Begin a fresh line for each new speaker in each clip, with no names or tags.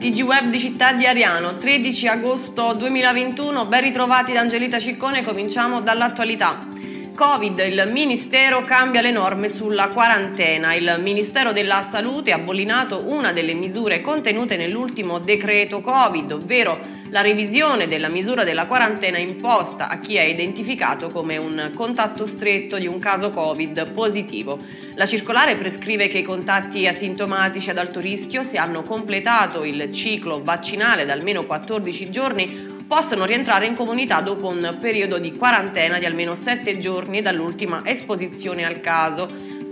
TG Web di Città di Ariano, 13 agosto 2021, ben ritrovati da Angelita Ciccone, cominciamo dall'attualità. Covid, il Ministero cambia le norme sulla quarantena. Il Ministero della Salute ha bollinato una delle misure contenute nell'ultimo decreto Covid, ovvero la revisione della misura della quarantena imposta a chi è identificato come un contatto stretto di un caso Covid positivo. La circolare prescrive che i contatti asintomatici ad alto rischio, se hanno completato il ciclo vaccinale da almeno 14 giorni, possono rientrare in comunità dopo un periodo di quarantena di almeno 7 giorni dall'ultima esposizione al caso,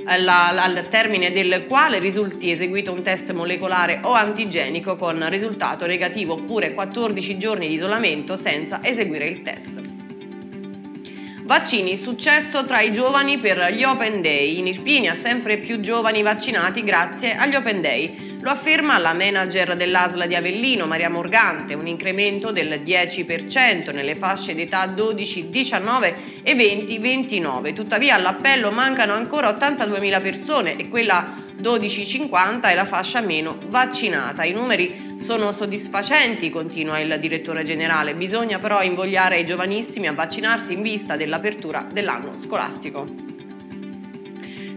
al termine del quale risulti eseguito un test molecolare o antigenico con risultato negativo oppure 14 giorni di isolamento senza eseguire il test. Vaccini, successo tra i giovani per gli Open Day. In Irpinia sempre più giovani vaccinati grazie agli Open Day. Lo afferma la manager dell'ASLA di Avellino, Maria Morgante, un incremento del 10% nelle fasce d'età 12, 19 e 20, 29. Tuttavia all'appello mancano ancora 82.000 persone e quella 12,50 è la fascia meno vaccinata. I numeri sono soddisfacenti, continua il direttore generale. Bisogna però invogliare i giovanissimi a vaccinarsi in vista dell'apertura dell'anno scolastico.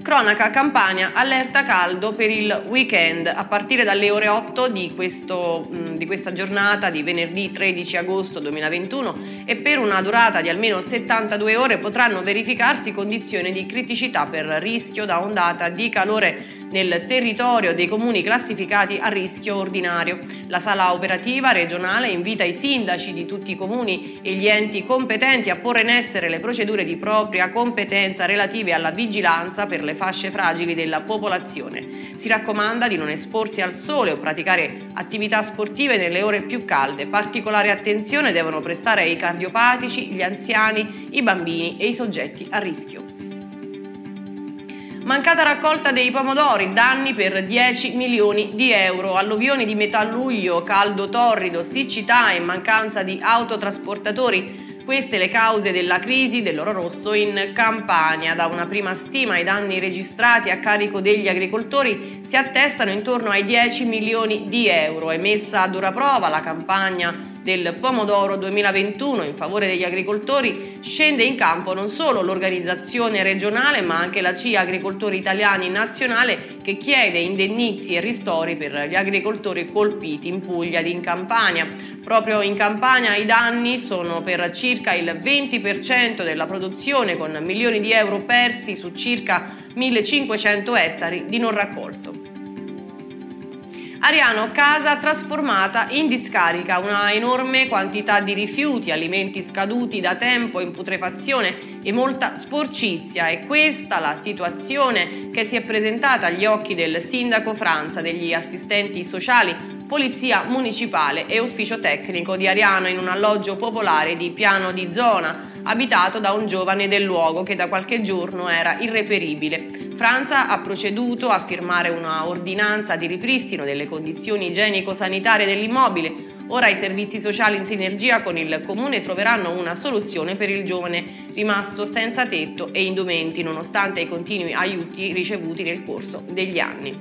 Cronaca Campania, allerta caldo per il weekend. A partire dalle ore 8 di, questo, di, questa giornata di venerdì 13 agosto 2021 e per una durata di almeno 72 ore potranno verificarsi condizioni di criticità per rischio da ondata di calore nel territorio dei comuni classificati a rischio ordinario. La sala operativa regionale invita i sindaci di tutti i comuni e gli enti competenti a porre in essere le procedure di propria competenza relative alla vigilanza per le fasce fragili della popolazione. Si raccomanda di non esporsi al sole o praticare attività sportive nelle ore più calde. Particolare attenzione devono prestare ai cardiopatici, gli anziani, i bambini e i soggetti a rischio. Mancata raccolta dei pomodori, danni per 10 milioni di euro, alluvioni di metà luglio, caldo torrido, siccità e mancanza di autotrasportatori. Queste le cause della crisi dell'oro rosso in Campania. Da una prima stima i danni registrati a carico degli agricoltori si attestano intorno ai 10 milioni di euro. È messa a dura prova la campagna del pomodoro 2021 in favore degli agricoltori scende in campo non solo l'organizzazione regionale ma anche la CIA Agricoltori Italiani Nazionale che chiede indennizi e ristori per gli agricoltori colpiti in Puglia ed in Campania. Proprio in Campania i danni sono per circa il 20% della produzione con milioni di euro persi su circa 1500 ettari di non raccolto. Ariano, casa trasformata in discarica, una enorme quantità di rifiuti, alimenti scaduti da tempo in putrefazione e molta sporcizia. È questa la situazione che si è presentata agli occhi del sindaco Franza, degli assistenti sociali, polizia municipale e ufficio tecnico di Ariano in un alloggio popolare di piano di zona abitato da un giovane del luogo che da qualche giorno era irreperibile. Franza ha proceduto a firmare una ordinanza di ripristino delle condizioni igienico-sanitarie dell'immobile. Ora i servizi sociali in sinergia con il comune troveranno una soluzione per il giovane rimasto senza tetto e indumenti nonostante i continui aiuti ricevuti nel corso degli anni.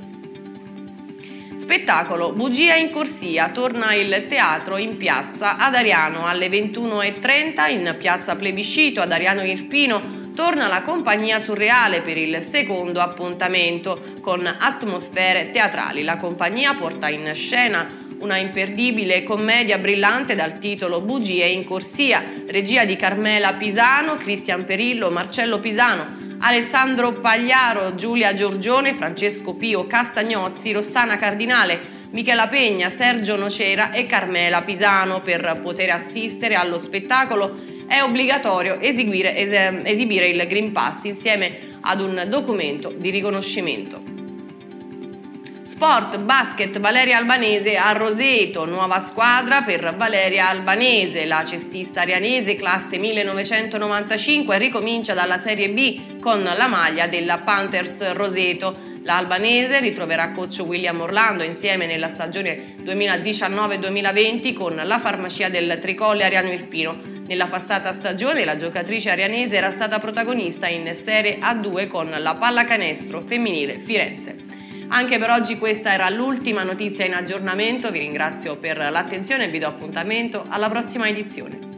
Spettacolo Bugia in corsia, torna il teatro in piazza ad Ariano alle 21.30 in piazza Plebiscito ad Ariano Irpino torna la compagnia surreale per il secondo appuntamento con atmosfere teatrali. La compagnia porta in scena una imperdibile commedia brillante dal titolo Bugie in corsia, regia di Carmela Pisano, Cristian Perillo, Marcello Pisano, Alessandro Pagliaro, Giulia Giorgione, Francesco Pio Castagnozzi, Rossana Cardinale, Michela Pegna, Sergio Nocera e Carmela Pisano. Per poter assistere allo spettacolo è obbligatorio eseguire, es- esibire il Green Pass insieme ad un documento di riconoscimento. Sport, basket, Valeria Albanese a Roseto, nuova squadra per Valeria Albanese. La cestista arianese classe 1995 ricomincia dalla Serie B con la maglia della Panthers Roseto. Albanese ritroverà coach William Orlando insieme nella stagione 2019-2020 con la farmacia del Tricolle Ariano Irpino. Nella passata stagione la giocatrice arianese era stata protagonista in Serie A2 con la pallacanestro femminile Firenze. Anche per oggi questa era l'ultima notizia in aggiornamento, vi ringrazio per l'attenzione e vi do appuntamento alla prossima edizione.